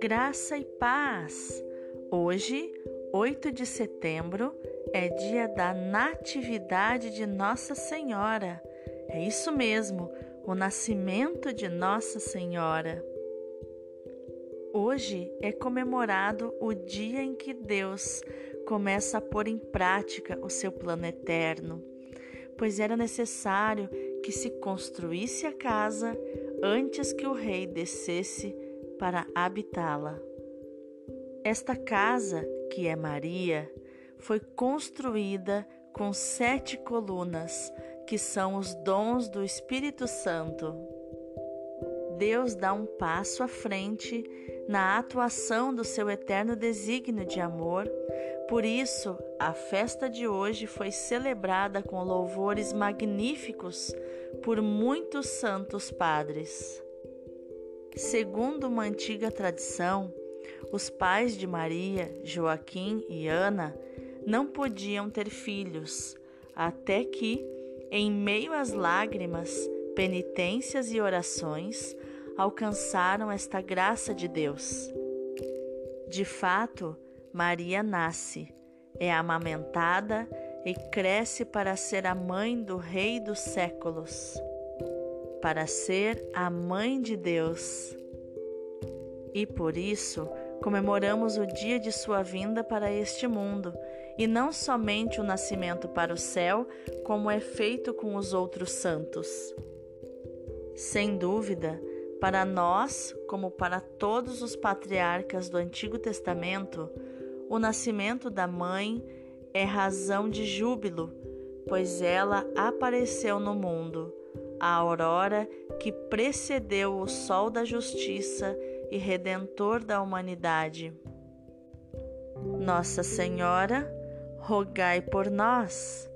Graça e paz! Hoje, 8 de setembro, é dia da Natividade de Nossa Senhora. É isso mesmo, o nascimento de Nossa Senhora. Hoje é comemorado o dia em que Deus começa a pôr em prática o seu plano eterno, pois era necessário que se construísse a casa antes que o rei descesse para habitá-la. Esta casa, que é Maria, foi construída com sete colunas, que são os dons do Espírito Santo. Deus dá um passo à frente na atuação do seu eterno desígnio de amor. Por isso, a festa de hoje foi celebrada com louvores magníficos por muitos santos padres. Segundo uma antiga tradição, os pais de Maria, Joaquim e Ana, não podiam ter filhos, até que, em meio às lágrimas, penitências e orações, alcançaram esta graça de Deus. De fato, Maria nasce, é amamentada e cresce para ser a mãe do Rei dos séculos, para ser a mãe de Deus. E por isso comemoramos o dia de sua vinda para este mundo, e não somente o nascimento para o céu, como é feito com os outros santos. Sem dúvida, para nós, como para todos os patriarcas do Antigo Testamento, o nascimento da mãe é razão de júbilo, pois ela apareceu no mundo, a aurora que precedeu o sol da justiça e redentor da humanidade. Nossa Senhora, rogai por nós.